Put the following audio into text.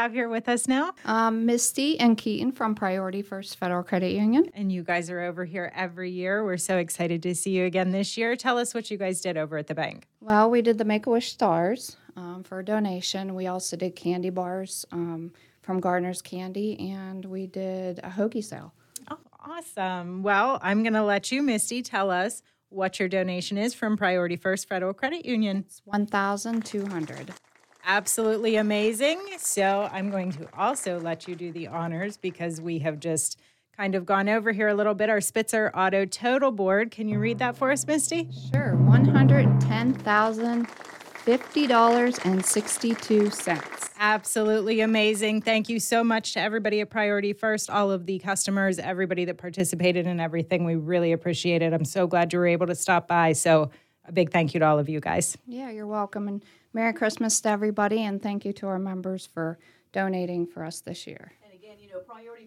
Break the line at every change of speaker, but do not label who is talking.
have here with us now?
Um, Misty and Keaton from Priority First Federal Credit Union.
And you guys are over here every year. We're so excited to see you again this year. Tell us what you guys did over at the bank.
Well, we did the Make a Wish stars um, for a donation. We also did candy bars um, from Gardner's Candy, and we did a hoagie sale.
Oh, awesome. Well, I'm going to let you, Misty, tell us what your donation is from Priority First Federal Credit Union.
It's one thousand two hundred.
Absolutely amazing. So I'm going to also let you do the honors because we have just kind of gone over here a little bit. Our Spitzer Auto Total Board. Can you read that for us, Misty?
Sure, one hundred and ten thousand fifty dollars and sixty-two cents.
Absolutely amazing. Thank you so much to everybody at Priority First, all of the customers, everybody that participated in everything. We really appreciate it. I'm so glad you were able to stop by. So, a big thank you to all of you guys.
Yeah, you're welcome, and Merry Christmas to everybody, and thank you to our members for donating for us this year.
And again, you know, Priority